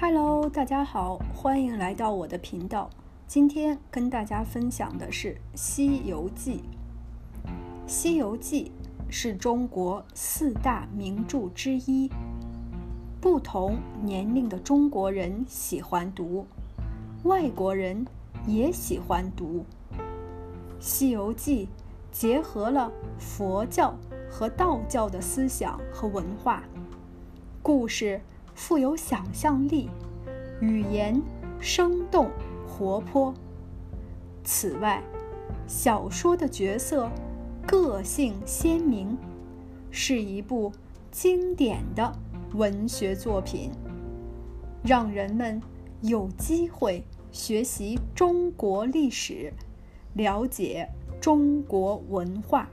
Hello，大家好，欢迎来到我的频道。今天跟大家分享的是《西游记》。《西游记》是中国四大名著之一，不同年龄的中国人喜欢读，外国人也喜欢读。《西游记》结合了佛教和道教的思想和文化，故事。富有想象力，语言生动活泼。此外，小说的角色个性鲜明，是一部经典的文学作品，让人们有机会学习中国历史，了解中国文化。